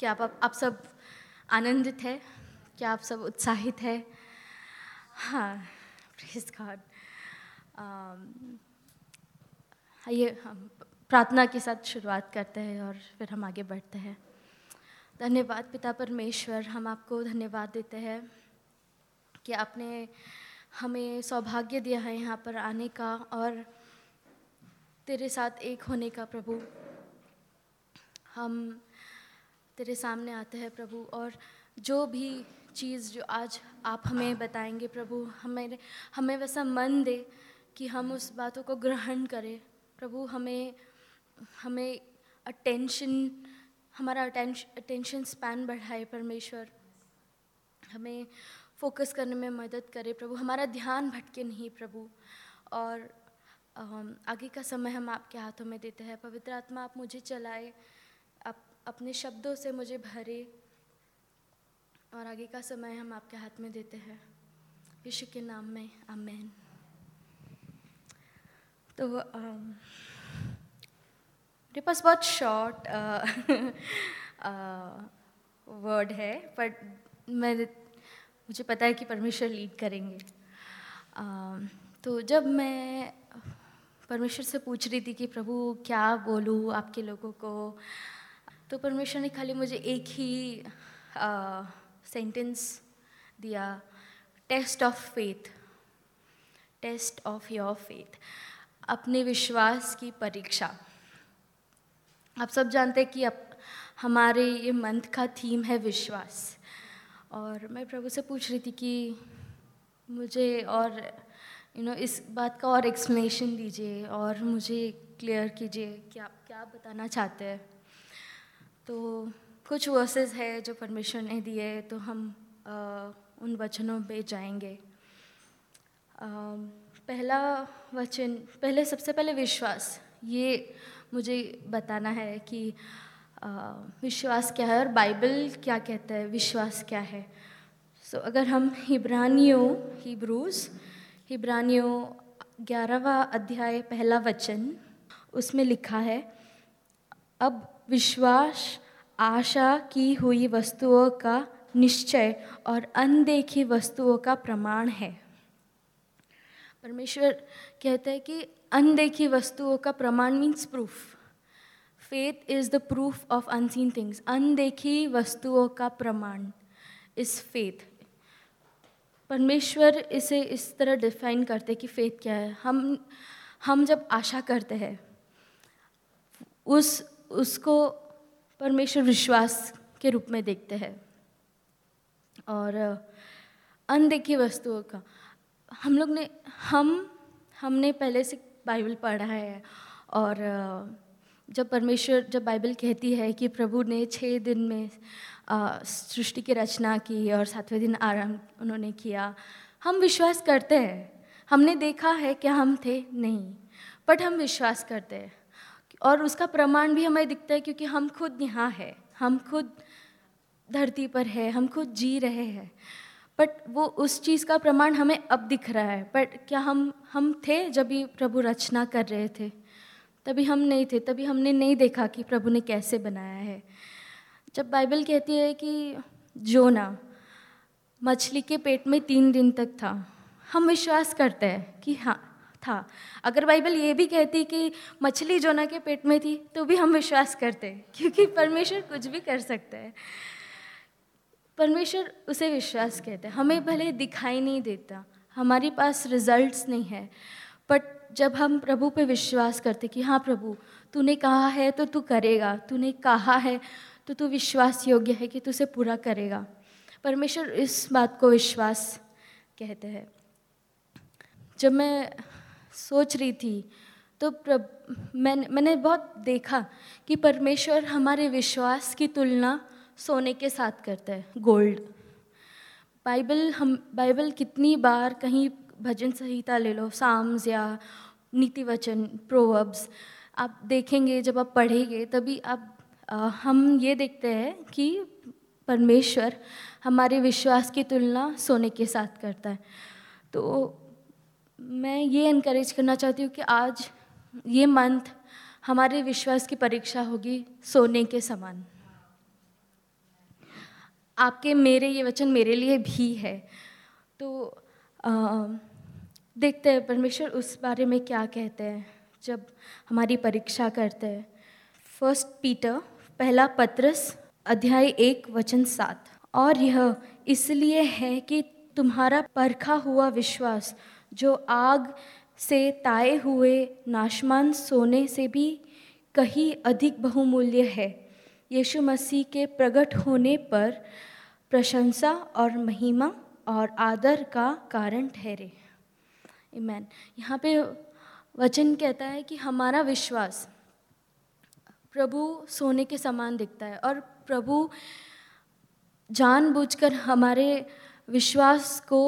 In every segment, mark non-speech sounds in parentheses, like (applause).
क्या आप आप सब आनंदित है क्या आप सब उत्साहित है। हाँ प्रेस गॉड आइए, हम प्रार्थना के साथ शुरुआत करते हैं और फिर हम आगे बढ़ते हैं। धन्यवाद पिता परमेश्वर, हम आपको धन्यवाद देते हैं कि आपने हमें सौभाग्य दिया है यहाँ पर आने का और तेरे साथ एक होने का प्रभु। हम तेरे सामने आते हैं प्रभु। और जो भी चीज़ जो आज आप हमें बताएँगे प्रभु, हमें हमें वैसा मन दे कि हम उस बातों को ग्रहण करें। प्रभु, हमें हमें अटेंशन हमारा अटेंशन स्पैन बढ़ाए परमेश्वर। हमें फोकस करने में मदद करे प्रभु। हमारा ध्यान भटके नहीं प्रभु। और आगे का समय हम आपके हाथों में देते हैं। पवित्र आत्मा, आप मुझे चलाए। अपने शब्दों से मुझे भरे और आगे का समय हम आपके हाथ में देते हैं। यीशु के नाम में आमेन। तो मेरे पास बहुत शॉर्ट वर्ड (laughs) है पर मैं मुझे पता है कि परमेश्वर लीड करेंगे। uh, तो जब मैं परमेश्वर से पूछ रही थी कि प्रभु क्या बोलूँ आपके लोगों को तो परमेश्वर ने खाली मुझे एक ही सेंटेंस दिया test of faith test of your faith अपने विश्वास की परीक्षा. आप सब जानते हैं कि अब हमारे ये मंथ का थीम है विश्वास. और मैं प्रभु से पूछ रही थी कि मुझे और यू नो इस बात का और एक्सप्लेनेशन दीजिए और मुझे क्लियर कीजिए कि आप क्या बताना चाहते हैं. तो कुछ वर्सेस है जो परमेश्वर ने दिए तो हम आ, उन वचनों पे जाएँगे। आ, पहला वचन पहले सबसे पहले विश्वास। ये मुझे बताना है कि आ, विश्वास क्या है और बाइबल क्या कहता है विश्वास क्या है। सो so, अगर हम हिब्रानियों हिब्रूज़ हिब्रानियों ग्यारहवा अध्याय पहला वचन उसमें लिखा है अब विश्वास, आशा की हुई वस्तुओं का निश्चय और अनदेखी वस्तुओं का प्रमाण है। परमेश्वर कहते हैं कि अनदेखी वस्तुओं का प्रमाण means proof faith is the proof of unseen things अनदेखी वस्तुओं का प्रमाण इज़ फेथ परमेश्वर इसे इस तरह डिफाइन करते कि फेथ क्या है? हम हम जब आशा करते हैं, उस उसको परमेश्वर विश्वास के रूप में देखते हैं। और अनदेखी वस्तुओं का। हम लोग ने, हम, हमने पहले से बाइबल पढ़ा है और जब परमेश्वर, जब बाइबल कहती है कि प्रभु ने छः दिन में सृष्टि की रचना की और सातवें दिन आराम उन्होंने किया, हम विश्वास करते हैं। हमने देखा है क्या हम थे नहीं, बट हम विश्वास करते हैं। और उसका प्रमाण भी हमें दिखता है क्योंकि हम खुद यहाँ है, हम खुद धरती पर है, हम खुद जी रहे हैं। बट वो उस चीज़ का प्रमाण हमें अब दिख रहा है। बट क्या हम हम थे जब भी प्रभु रचना कर रहे थे? तभी हम नहीं थे, तभी हमने नहीं देखा कि प्रभु ने कैसे बनाया है। जब बाइबल कहती है कि जोना मछली के पेट में तीन दिन तक था, हम विश्वास करते हैं कि हाँ था। अगर बाइबल ये भी कहती कि मछली जोना के पेट में थी तो भी हम विश्वास करते, क्योंकि परमेश्वर कुछ भी कर सकता है। परमेश्वर उसे विश्वास कहते हैं। हमें भले दिखाई नहीं देता, हमारे पास रिजल्ट्स नहीं है बट जब हम प्रभु पे विश्वास करते कि हाँ प्रभु, तूने कहा है तो तू करेगा, तूने कहा है तो तू विश्वास योग्य है कि तू उसे पूरा करेगा। परमेश्वर इस बात को विश्वास कहते हैं। जब मैं सोच रही थी। तो मैंने मैंने बहुत देखा कि परमेश्वर हमारे विश्वास की तुलना सोने के साथ करता है गोल्ड। बाइबल हम बाइबल कितनी बार कहीं भजन संहिता ले लो साम्स या नीति वचन प्रोवर्ब्स आप देखेंगे जब आप पढ़ेंगे तभी आप आ, हम ये देखते हैं कि परमेश्वर हमारे विश्वास की तुलना सोने के साथ करता है। तो मैं ये इनक्रेज करना चाहती हूँ कि आज ये मंथ हमारे विश्वास की परीक्षा होगी सोने के समान। आपके मेरे ये वचन मेरे लिए भी है। तो आ, देखते हैं परमेश्वर उस बारे में क्या कहते हैं जब हमारी परीक्षा करते हैं। फ़र्स्ट पीटर पहला पत्रस अध्याय एक वचन सात। और यह इसलिए है कि तुम्हारा परखा हुआ विश्वास जो आग से ताए हुए नाशमान सोने से भी कहीं अधिक बहुमूल्य है। यीशु मसीह के प्रकट होने पर प्रशंसा और महिमा और आदर का कारण ठहरे। इमैन यहाँ पे वचन कहता है कि हमारा विश्वास प्रभु सोने के समान दिखता है और प्रभु जानबूझकर हमारे विश्वास को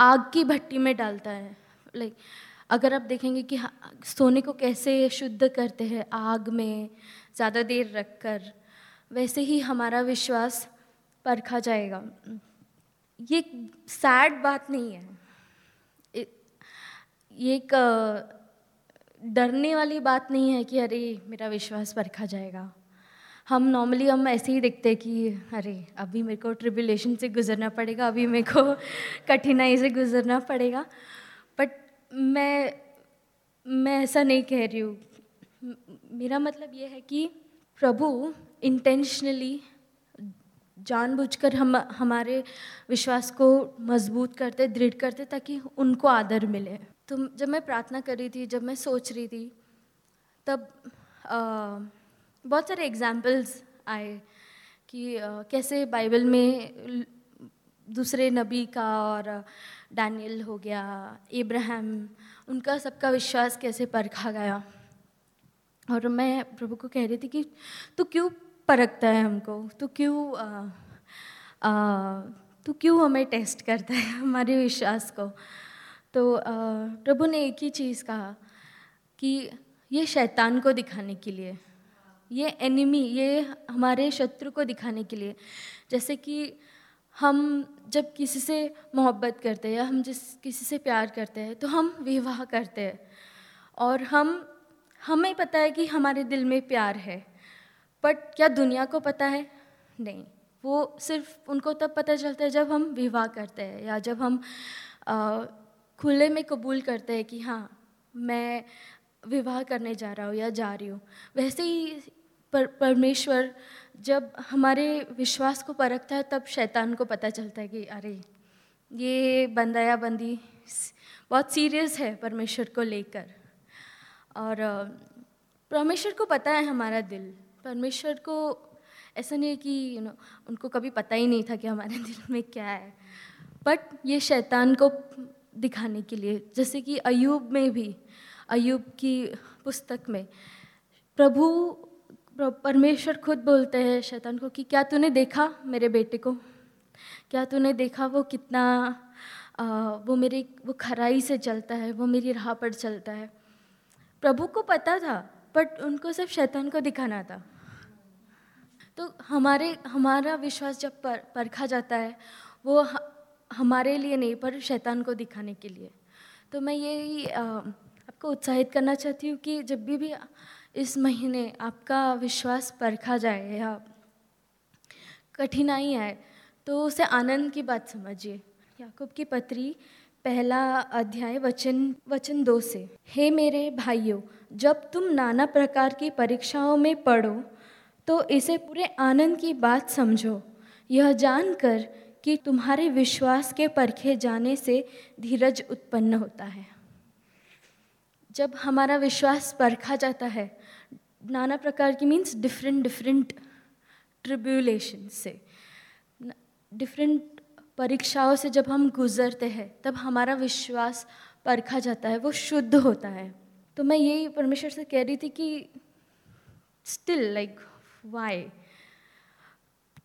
आग की भट्टी में डालता है। लाइक अगर आप देखेंगे कि सोने को कैसे शुद्ध करते हैं आग में, ज़्यादा देर रख कर वैसे ही हमारा विश्वास परखा जाएगा। ये सैड बात नहीं है। ये एक डरने वाली बात नहीं है कि अरे, मेरा विश्वास परखा जाएगा। हम नॉर्मली हम ऐसे ही देखते हैं कि अरे अभी मेरे को ट्रिबुलेशन से गुजरना पड़ेगा अभी मेरे को कठिनाई से गुजरना पड़ेगा। बट मैं मैं ऐसा नहीं कह रही हूँ। मेरा मतलब ये है कि प्रभु इंटेंशनली जानबूझकर हम हमारे विश्वास को मज़बूत करते दृढ़ करते ताकि उनको आदर मिले। तो जब मैं प्रार्थना कर रही थी जब मैं सोच रही थी तब आ, बहुत सारे एग्जाम्पल्स आए कि कैसे बाइबल में दूसरे नबी का और डैनियल हो गया इब्राहिम उनका सबका विश्वास कैसे परखा गया। और मैं प्रभु को कह रही थी कि, तू क्यों परखता है हमको? तू क्यों तू क्यों हमें टेस्ट करता है हमारे विश्वास को? तो प्रभु ने एक ही चीज़ कहा कि ये शैतान को दिखाने के लिए। ये एनिमी ये हमारे शत्रु को दिखाने के लिए। जैसे कि हम जब किसी से मोहब्बत करते हैं या हम जिस किसी से प्यार करते हैं तो हम विवाह करते हैं। और हम हमें पता है कि हमारे दिल में प्यार है बट क्या दुनिया को पता है? नहीं। वो सिर्फ़ उनको तब पता चलता है जब हम विवाह करते हैं या जब हम आ, खुले में कबूल करते हैं कि हाँ मैं विवाह करने जा रहा हूँ या जा रही हूँ। वैसे ही पर, परमेश्वर, जब हमारे विश्वास को परखता है, तब शैतान को पता चलता है कि, अरे, ये बंदा या बंदी बहुत सीरियस है परमेश्वर को लेकर। और परमेश्वर को पता है हमारा दिल। परमेश्वर को ऐसा नहीं है कि यू नो उनको कभी पता ही नहीं था कि हमारे (laughs) दिल में क्या है। बट ये शैतान को दिखाने के लिए, जैसे कि अयूब में भी अयूब की पुस्तक में, प्रभु परमेश्वर खुद बोलते हैं शैतान को कि क्या तूने देखा मेरे बेटे को? क्या तूने देखा वो कितना आ, वो मेरी वो खराई से चलता है वो मेरी राह पर चलता है? प्रभु को पता था बट उनको सिर्फ़ शैतान को दिखाना था। तो हमारे हमारा विश्वास जब पर, परखा जाता है वो हमारे लिए नहीं पर शैतान को दिखाने के लिए। तो मैं यही आपको उत्साहित करना चाहती हूँ कि जब भी भी इस महीने आपका विश्वास परखा जाए, या कठिनाई आए तो उसे आनंद की बात समझिए। याकूब की पत्री, पहला अध्याय, वचन वचन दो से। हे मेरे भाइयों, जब तुम नाना प्रकार की परीक्षाओं में पढ़ो तो इसे पूरे आनंद की बात समझो। यह जानकर कि तुम्हारे विश्वास के परखे जाने से धीरज उत्पन्न होता है। जब हमारा विश्वास परखा जाता है नाना प्रकार की मीन्स डिफरेंट डिफरेंट ट्रिब्यूलेशन से। डिफरेंट परीक्षाओं से जब हम गुजरते हैं, तब हमारा विश्वास परखा जाता है, वो शुद्ध होता है। तो मैं यही परमेश्वर से कह रही थी कि स्टिल लाइक वाई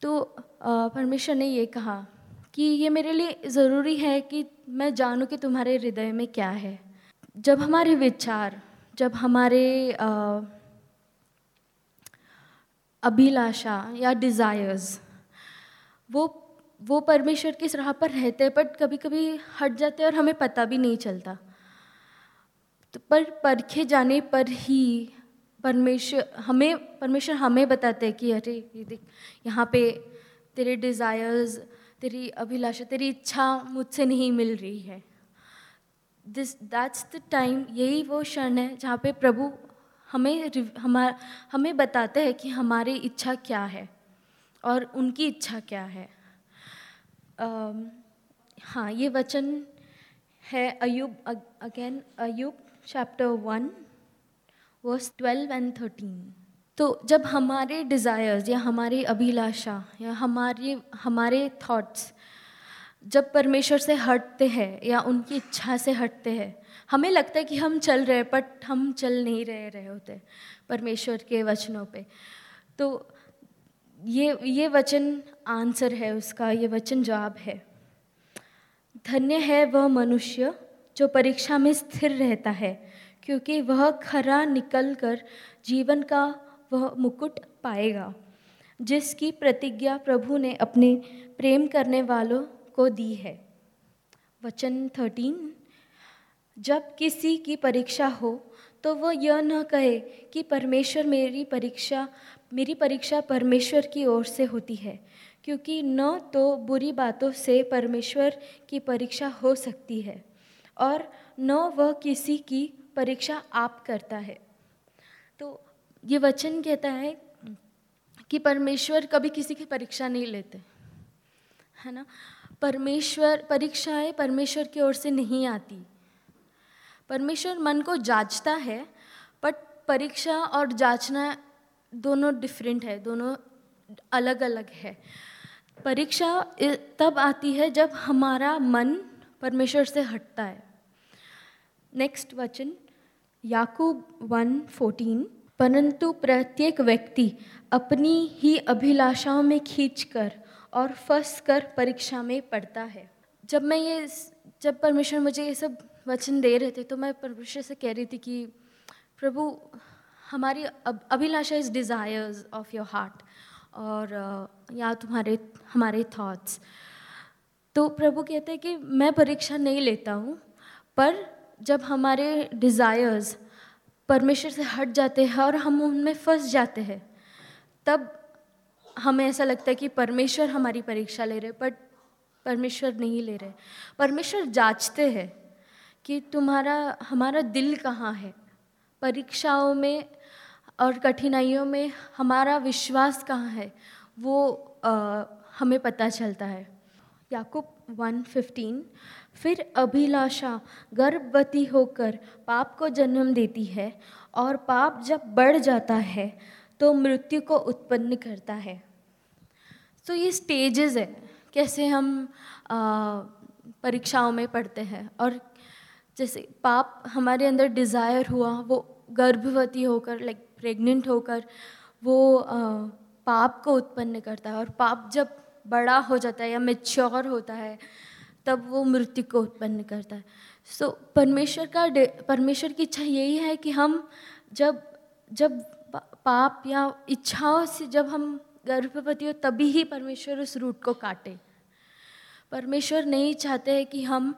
तो परमेश्वर ने ये कहा कि ये मेरे लिए ज़रूरी है कि मैं जानूँ कि तुम्हारे हृदय में क्या है। जब हमारे विचार, जब हमारे अभिलाषा या डिज़ायर्स वो वो परमेश्वर की राह पर रहते हैं बट कभी कभी हट जाते हैं और हमें पता भी नहीं चलता। तो पर, परखे जाने पर ही परमेश्वर, हमें परमेश्वर हमें बताते हैं कि, अरे, ये देख, यहाँ पे तेरे डिज़ायर्स तेरी अभिलाषा, तेरी इच्छा मुझसे नहीं मिल रही है। दिस दैट्स द टाइम यही वो क्षण है जहाँ पे प्रभु हमें हमारा हमें बताते हैं कि हमारी इच्छा क्या है और उनकी इच्छा क्या है। uh, हाँ ये वचन है Ayub again Ayub chapter one verse twelve and thirteen तो जब हमारे डिज़ायर्स या हमारी अभिलाषा या हमारे हमारे थॉट्स जब परमेश्वर से हटते हैं या उनकी इच्छा से हटते हैं हमें लगता है कि हम चल रहे बट हम चल नहीं रहे रहे होते परमेश्वर के वचनों पे। तो ये ये वचन आंसर है उसका, ये वचन जवाब है। धन्य है वह मनुष्य जो परीक्षा में स्थिर रहता है, क्योंकि वह खरा निकल कर जीवन का वह मुकुट पाएगा, जिसकी प्रतिज्ञा प्रभु ने अपने प्रेम करने वालों को दी है। वचन थर्टीन जब किसी की परीक्षा हो तो वह यह न कहे कि परमेश्वर मेरी परीक्षा मेरी परीक्षा परमेश्वर की ओर से होती है, क्योंकि न तो बुरी बातों से परमेश्वर की परीक्षा हो सकती है, और न वह किसी की परीक्षा आप करता है। तो ये वचन कहता है कि परमेश्वर कभी किसी की परीक्षा नहीं लेते, है ना? परमेश्वर, परीक्षाएँ परमेश्वर की ओर से नहीं आती। परमेश्वर मन को जांचता है बट परीक्षा और जांचना दोनों डिफरेंट है, दोनों अलग अलग है। परीक्षा तब आती है जब हमारा मन परमेश्वर से हटता है। नेक्स्ट वचन, याकूब वन फोर्टीन, परंतु प्रत्येक व्यक्ति अपनी ही अभिलाषाओं में खींचकर और फंस कर परीक्षा में पढ़ता है। जब मैं ये जब परमेश्वर मुझे ये सब वचन दे रहे थे तो मैं परमेश्वर से कह रही थी कि, प्रभु, हमारी अब अभिलाषा is desires of your heart और या तुम्हारे, हमारे थॉट्स तो प्रभु कहते हैं कि मैं परीक्षा नहीं लेता हूँ, पर जब हमारे डिज़ायर्स परमेश्वर से हट जाते हैं और हम उनमें फंस जाते हैं, तब हमें ऐसा लगता है कि परमेश्वर हमारी परीक्षा ले रहे बट परमेश्वर नहीं ले रहे। परमेश्वर जांचते हैं। कि तुम्हारा हमारा दिल कहाँ है? परीक्षाओं में और कठिनाइयों में हमारा विश्वास कहाँ है? वो आ, हमें पता चलता है। याकूब 1:15 फिर अभिलाषा गर्भवती होकर पाप को जन्म देती है और पाप जब बढ़ जाता है तो मृत्यु को उत्पन्न करता है। तो ये स्टेजेस है कैसे हम परीक्षाओं में पढ़ते हैं और जैसे पाप हमारे अंदर डिज़ायर हुआ वो गर्भवती होकर लाइक प्रेग्नेंट होकर वो पाप को उत्पन्न करता है और पाप जब बड़ा हो जाता है या मेच्योर होता है तब वो मृत्यु को उत्पन्न करता है। सो so, परमेश्वर का परमेश्वर की इच्छा यही है कि हम जब जब पाप या इच्छाओं से जब हम गर्भवती हो तभी ही परमेश्वर उस रूट को काटे। परमेश्वर नहीं चाहते हैं कि हम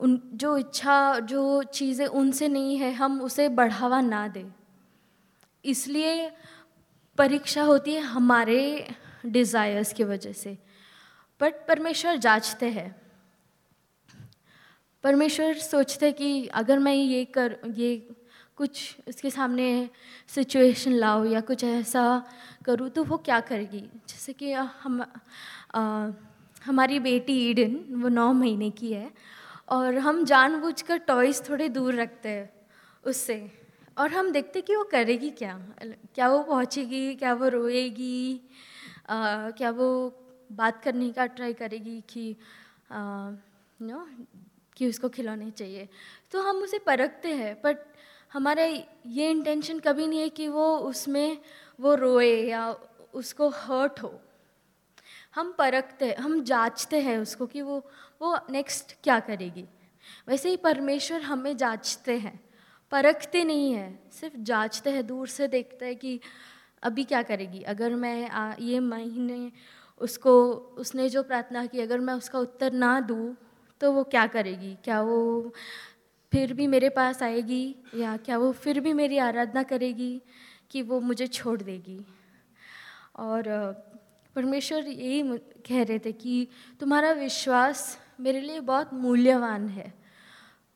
उन जो इच्छा जो चीज़ें उनसे नहीं है हम उसे बढ़ावा ना दें। इसलिए परीक्षा होती है हमारे डिज़ायर्स की वजह से। बट परमेश्वर जांचते हैं। परमेश्वर सोचते कि अगर मैं ये कर ये कुछ उसके सामने सिचुएशन लाओ या कुछ ऐसा करूँ तो वो क्या करेगी? जैसे कि हम आ, हमारी बेटी ईडन वो नौ महीने की है। और हम जानबूझकर टॉयज़ थोड़े दूर रखते हैं उससे। और हम देखते कि वो करेगी क्या। क्या वो पहुँचेगी क्या वो रोएगी आ, क्या वो बात करने का ट्राई करेगी कि नो कि उसको खिलौने चाहिए। तो हम उसे परखते हैं बट हमारा ये इंटेंशन कभी नहीं है कि वो उसमें वो रोए या उसको हर्ट हो। हम परखते हैं हम जांचते हैं उसको कि वो वो नेक्स्ट क्या करेगी? वैसे ही परमेश्वर हमें जांचते हैं। परखते नहीं है सिर्फ़ जांचते हैं दूर से देखते हैं कि अभी क्या करेगी। अगर मैं आ, ये महीने उसको उसने जो प्रार्थना की अगर मैं उसका उत्तर ना दूँ तो वो क्या करेगी? क्या वो फिर भी मेरे पास आएगी? या क्या वो फिर भी मेरी आराधना करेगी कि वो मुझे छोड़ देगी? और परमेश्वर यही कह रहे थे कि तुम्हारा विश्वास मेरे लिए बहुत मूल्यवान है।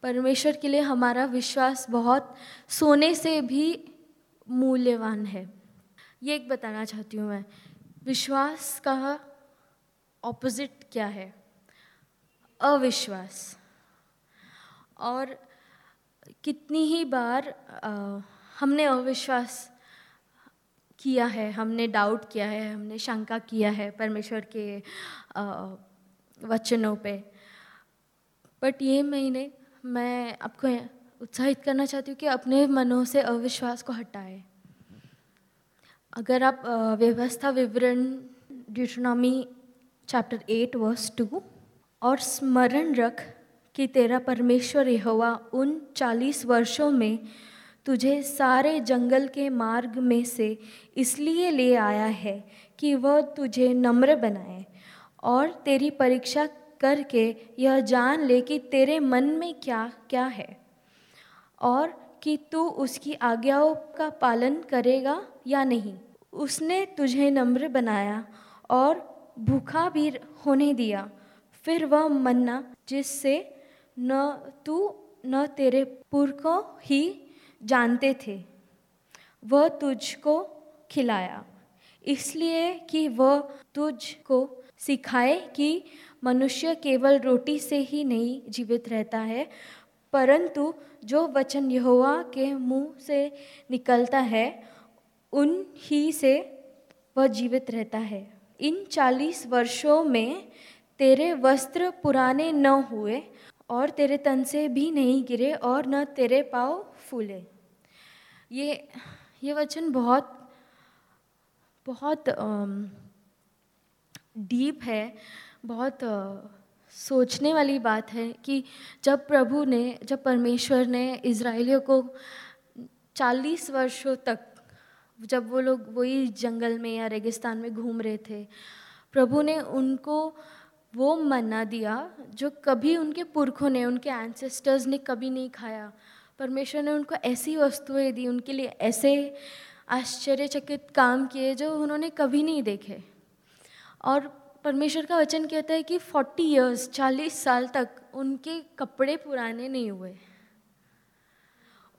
परमेश्वर के लिए हमारा विश्वास बहुत सोने से भी मूल्यवान है। ये एक बताना चाहती हूँ मैं विश्वास का ऑपोजिट क्या है? अविश्वास। और कितनी ही बार आ, हमने अविश्वास किया है हमने डाउट किया है हमने शंका किया है परमेश्वर के वचनों पे। बट ये महीने मैं आपको उत्साहित करना चाहती हूँ कि अपने मनों से अविश्वास को हटाए। अगर आप व्यवस्था विवरण Deuteronomy chapter eight verse two और स्मरण रख कि तेरा परमेश्वर यहोवा उन चालीस वर्षों में तुझे सारे जंगल के मार्ग में से इसलिए ले आया है कि वह तुझे नम्र बनाए। और तेरी परीक्षा करके यह जान ले कि तेरे मन में क्या क्या है और कि तू उसकी आज्ञाओं का पालन करेगा या नहीं। उसने तुझे नम्र बनाया और भूखा भी होने दिया। फिर वह मन्ना, जिससे न तू न तेरे पुरखों ही जानते थे, वह तुझको खिलाया। इसलिए कि वह तुझको सिखाए कि मनुष्य केवल रोटी से ही नहीं जीवित रहता है, परंतु जो वचन यहोवा के मुँह से निकलता है, उन ही से वह जीवित रहता है। इन चालीस वर्षों में तेरे वस्त्र पुराने न हुए और तेरे तन से भी नहीं गिरे और न तेरे पाँव फूले। ये ये वचन बहुत बहुत डीप है, बहुत सोचने वाली बात है कि जब प्रभु ने, जब परमेश्वर ने इसराइलियों को चालीस वर्षों तक जब वो लोग वही जंगल में या रेगिस्तान में घूम रहे थे, प्रभु ने उनको वो मन्ना दिया जो कभी उनके पुरखों ने, उनके एंसेस्टर्स ने कभी नहीं खाया। परमेश्वर ने उनको ऐसी वस्तुएँ दी, उनके लिए ऐसे आश्चर्यचकित काम किए जो उन्होंने कभी नहीं देखे। और परमेश्वर का वचन कहता है कि फोर्टी ईयर्स चालीस साल तक उनके कपड़े पुराने नहीं हुए।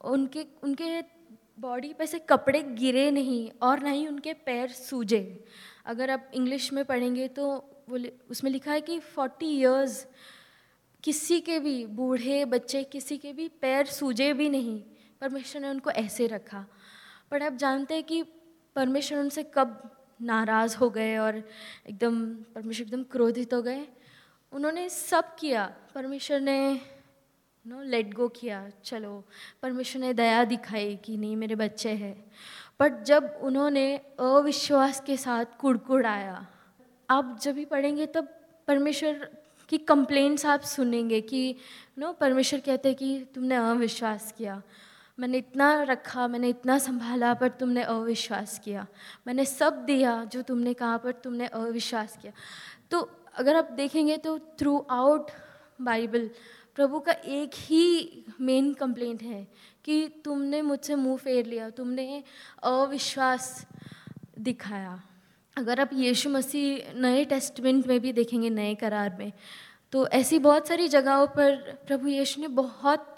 उनके उनके बॉडी पे से कपड़े गिरे नहीं और ना ही उनके पैर सूजे। अगर आप इंग्लिश में पढ़ेंगे तो वो उसमें लिखा है कि फोर्टी ईयर्स किसी के भी, बूढ़े बच्चे किसी के भी पैर सूजे भी नहीं। परमेश्वर ने उनको ऐसे रखा। पर आप जानते हैं कि परमेश्वर उनसे कब नाराज़ हो गए और एकदम परमेश्वर एकदम क्रोधित हो गए। उन्होंने सब किया। परमेश्वर ने नो लेट गो किया। चलो, परमेश्वर ने दया दिखाई कि नहीं, मेरे बच्चे हैं। बट जब उन्होंने अविश्वास के साथ कुड़कुड़ाया, आप जब भी पढ़ेंगे तब परमेश्वर की कंप्लेंट्स आप सुनेंगे कि नो परमेश्वर कहते हैं कि तुमने अविश्वास किया। मैंने इतना रखा, मैंने इतना संभाला, पर तुमने अविश्वास किया। मैंने सब दिया जो तुमने कहा, पर तुमने अविश्वास किया। तो अगर आप देखेंगे तो थ्रू आउट बाइबल प्रभु का एक ही मेन कंप्लेंट है कि तुमने मुझसे मुँह फेर लिया, तुमने अविश्वास दिखाया। अगर आप यीशु मसीह नए टेस्टमेंट में भी देखेंगे, नए करार में तो ऐसी बहुत सारी जगहों पर प्रभु यीशु ने बहुत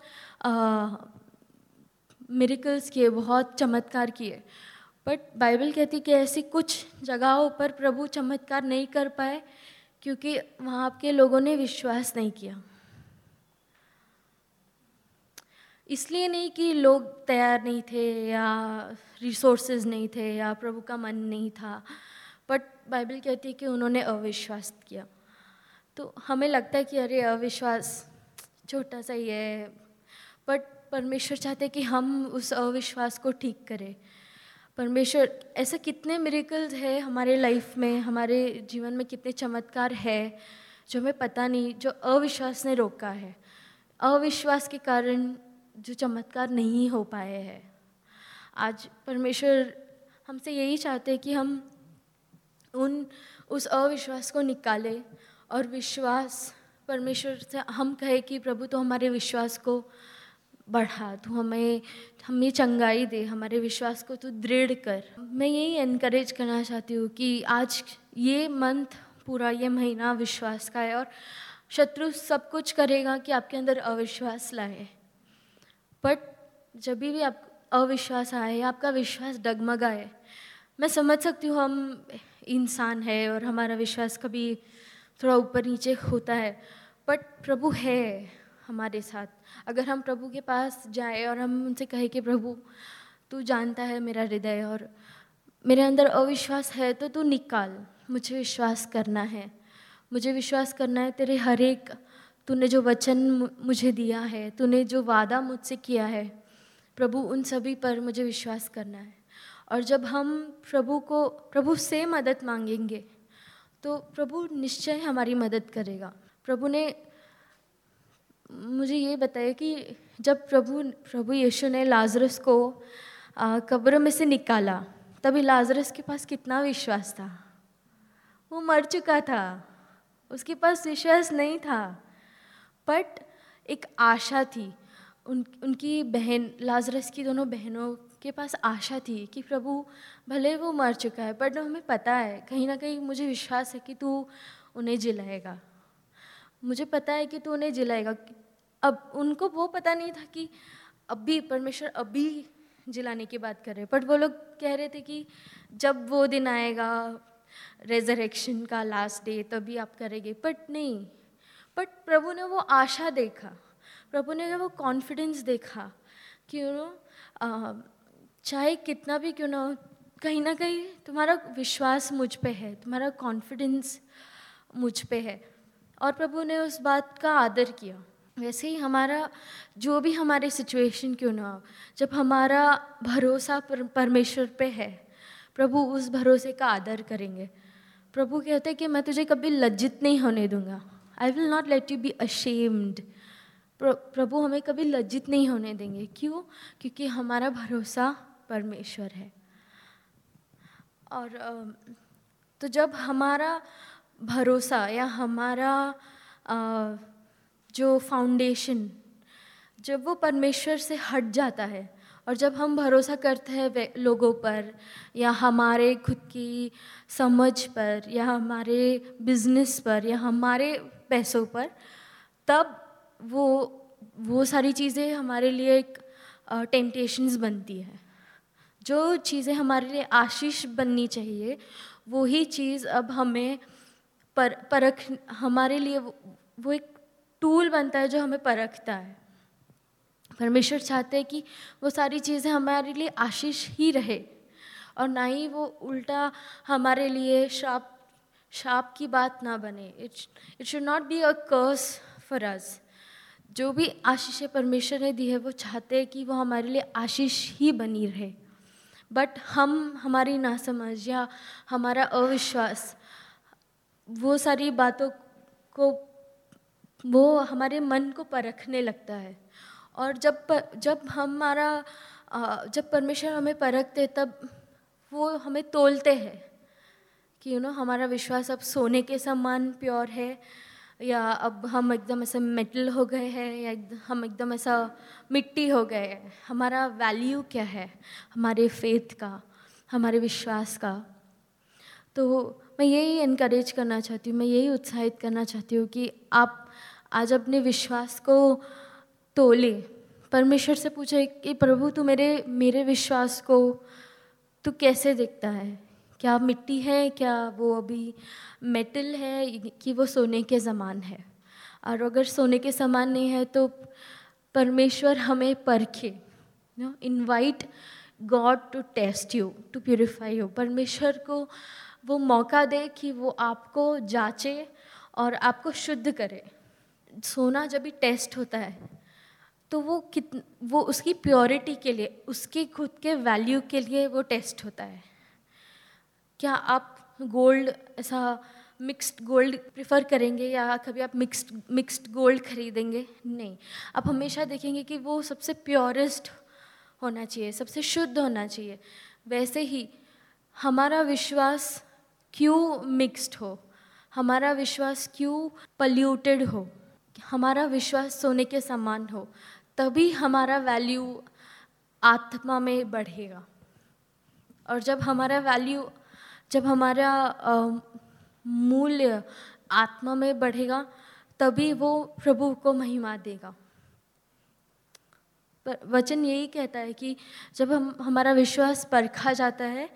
मेरिकल्स किए, बहुत चमत्कार किए। बट बाइबल कहती है कि ऐसी कुछ जगहों पर प्रभु चमत्कार नहीं कर पाए, क्योंकि वहाँ के लोगों ने विश्वास नहीं किया। इसलिए नहीं कि लोग तैयार नहीं थे या रिसोर्सेज नहीं थे या प्रभु का मन नहीं था बट बाइबल कहती है कि उन्होंने अविश्वास किया। तो हमें लगता है कि अरे अविश्वास छोटा सा ही है बट परमेश्वर चाहते कि हम उस अविश्वास को ठीक करें। परमेश्वर, ऐसे कितने मेरिकल्स है हमारे लाइफ में, हमारे जीवन में कितने चमत्कार है, जो हमें पता नहीं, जो अविश्वास ने रोका है। अविश्वास के कारण जो चमत्कार नहीं हो पाए हैं। आज परमेश्वर हमसे यही चाहते हैं कि हम उन, उस अविश्वास को निकालें और विश्वास, परमेश्वर से हम कहें कि प्रभु तो हमारे विश्वास को बढ़ा, तू हमें हमें चंगाई दे, हमारे विश्वास को तू दृढ़ कर। मैं यही इनक्रेज करना चाहती हूँ कि आज ये मंथ पूरा, ये महीना विश्वास का है और शत्रु सब कुछ करेगा कि आपके अंदर अविश्वास लाए। बट जब भी आप, अविश्वास आए, आपका विश्वास डगमगाए। मैं समझ सकती हूँ हम इंसान है और हमारा विश्वास कभी थोड़ा ऊपर नीचे होता है बट प्रभु है। हमारे साथ। अगर हम प्रभु के पास जाए और हम उनसे कहें कि, प्रभु, तू जानता है मेरा हृदय और मेरे अंदर अविश्वास है तो तू निकाल। मुझे विश्वास करना है। मुझे विश्वास करना है तेरे हर एक, तूने जो वचन मुझे दिया है, तूने जो वादा मुझसे किया है, प्रभु, उन सभी पर मुझे विश्वास करना है। और जब हम प्रभु को, प्रभु से मदद मांगेंगे तो प्रभु निश्चय हमारी मदद करेगा। प्रभु ने मुझे ये बताया कि जब प्रभु प्रभु यीशु ने लाजरस को कब्र में से निकाला, तभी लाजरस के पास कितना विश्वास था? वो मर चुका था। उसके पास विश्वास नहीं था। बट एक आशा थी। उन, उनकी बहन, लाजरस की दोनों बहनों के पास आशा थी कि प्रभु भले वो मर चुका है, बट हमें पता है, कहीं ना कहीं मुझे विश्वास है कि तू उन्हें जिलाएगा। मुझे पता है कि तू उन्हें जिलाएगा। अब उनको वो पता नहीं था कि अभी परमेश्वर अभी जिलाने की बात कर रहे बट वो लोग कह रहे थे कि जब वो दिन आएगा रेजरेक्शन का लास्ट डे तभी आप करेंगे। बट नहीं। बट प्रभु ने वो आशा देखा। प्रभु ने वो कॉन्फिडेंस देखा कि यू नो चाहे कितना भी क्यों ना कहीं ना कहीं तुम्हारा विश्वास मुझ पे है, तुम्हारा कॉन्फिडेंस मुझ पे है। और प्रभु ने उस बात का आदर किया। वैसे ही हमारा जो भी हमारे सिचुएशन क्यों ना हो जब हमारा भरोसा पर, परमेश्वर पे है प्रभु उस भरोसे का आदर करेंगे। प्रभु कहते हैं कि मैं तुझे कभी लज्जित नहीं होने दूँगा। I will not let you be ashamed प्रभु हमें कभी लज्जित नहीं होने देंगे। क्यों? क्योंकि हमारा भरोसा परमेश्वर है। और तो जब हमारा भरोसा या हमारा जो फाउंडेशन जब वो परमेश्वर से हट जाता है और जब हम भरोसा करते हैं लोगों पर या हमारे खुद की समझ पर या हमारे बिज़नेस पर या हमारे पैसों पर, तब वो वो सारी चीज़ें हमारे लिए एक टेम्पटेशंस बनती है। जो चीज़ें हमारे लिए आशीष बननी चाहिए वही चीज़ अब हमें पर परख हमारे लिए वो, वो एक टूल बनता है जो हमें परखता है। परमेश्वर चाहते हैं कि वो सारी चीज़ें हमारे लिए आशीष ही रहे और ना ही वो उल्टा हमारे लिए शाप शाप की बात ना बने। It it should not be a curse for us जो भी आशीष परमेश्वर ने दी है वो चाहते हैं कि वो हमारे लिए आशीष ही बनी रहे। बट हम हमारी नासमझ या हमारा अविश्वास वो सारी बातों को, वो हमारे मन को परखने लगता है। और जब जब हमारा जब परमेश्वर हमें परखते तब वो हमें तोलते हैं कि यू नो हमारा विश्वास अब सोने के समान प्योर है, या अब हम एकदम ऐसे मेटल हो गए हैं, या हम एकदम ऐसा मिट्टी हो गए हैं। हमारा वैल्यू क्या है? हमारे फेथ का, हमारे विश्वास का। तो मैं यही इनक्रेज करना चाहती हूँ, मैं यही उत्साहित करना चाहती हूँ कि आप आज अपने विश्वास को तोले। परमेश्वर से पूछे कि, प्रभु, तू मेरे मेरे विश्वास को, तू कैसे देखता है? क्या मिट्टी है? क्या वो अभी मेटल है कि वो सोने के समान है? और अगर सोने के समान नहीं है तो परमेश्वर हमें परखे। Invite God to test you to purify you परमेश्वर को वो मौका दे कि वो आपको जांचे और आपको शुद्ध करे। सोना जब भी टेस्ट होता है तो वो कित, वो उसकी प्योरिटी के लिए, उसके खुद के वैल्यू के लिए वो टेस्ट होता है। क्या आप गोल्ड ऐसा मिक्स्ड गोल्ड प्रिफर करेंगे या कभी आप मिक्स्ड मिक्स्ड गोल्ड खरीदेंगे? नहीं। आप हमेशा देखेंगे कि वो सबसे प्योरेस्ट होना चाहिए, सबसे शुद्ध होना चाहिए। वैसे ही हमारा विश्वास क्यों मिक्स्ड हो? हमारा विश्वास क्यों पल्यूटेड हो? हमारा विश्वास सोने के समान हो, तभी हमारा वैल्यू आत्मा में बढ़ेगा। और जब हमारा वैल्यू जब हमारा मूल्य आत्मा में बढ़ेगा, तभी वो प्रभु को महिमा देगा। पर वचन यही कहता है कि जब हम, हमारा विश्वास परखा जाता है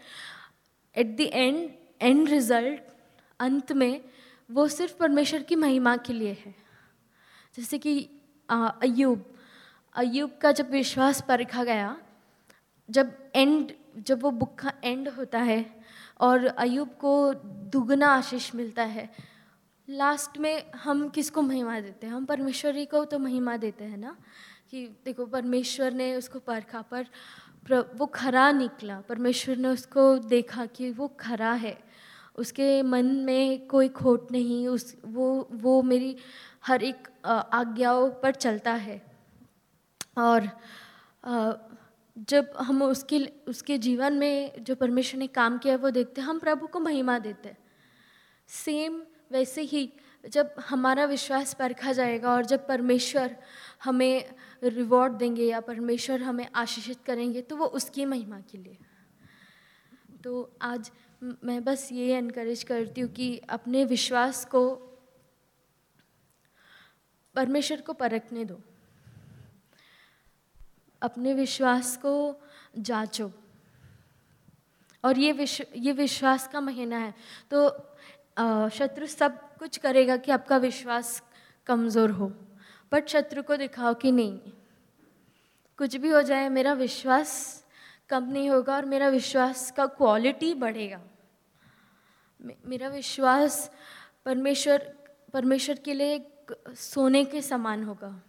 at the end end result अंत में, वो सिर्फ़ परमेश्वर की महिमा के लिए है। जैसे कि अयुब अयुब का जब विश्वास परखा गया, जब एंड जब वो बुक का एंड होता है और अयुब को दुगना आशीष मिलता है लास्ट में हम किसको महिमा देते हैं? हम परमेश्वरी को तो महिमा देते हैं ना? कि देखो, परमेश्वर ने उसको परखा पर, वो खरा निकला। परमेश्वर ने उसको देखा कि वो खरा है। उसके मन में कोई खोट नहीं, उस, वो वो मेरी हर एक आज्ञाओं पर चलता है। और जब हम उसके उसके जीवन में जो परमेश्वर ने काम किया वो देखते हैं, हम प्रभु को महिमा देते हैं। सेम वैसे ही जब हमारा विश्वास परखा जाएगा और जब परमेश्वर हमें रिवॉर्ड देंगे या परमेश्वर हमें आशीषित करेंगे तो वो उसकी महिमा के लिए। तो आज मैं बस ये इनक्रेज करती हूँ कि अपने विश्वास को परमेश्वर को परखने दो। अपने विश्वास को जांचो। और ये विश्व ये विश्वास का महीना है। तो शत्रु सब कुछ करेगा कि आपका विश्वास कमज़ोर हो बट शत्रु को दिखाओ कि नहीं। कुछ भी हो जाए, मेरा विश्वास कम नहीं होगा और मेरा विश्वास का क्वालिटी बढ़ेगा। मेरा विश्वास परमेश्वर परमेश्वर के लिए सोने के समान होगा।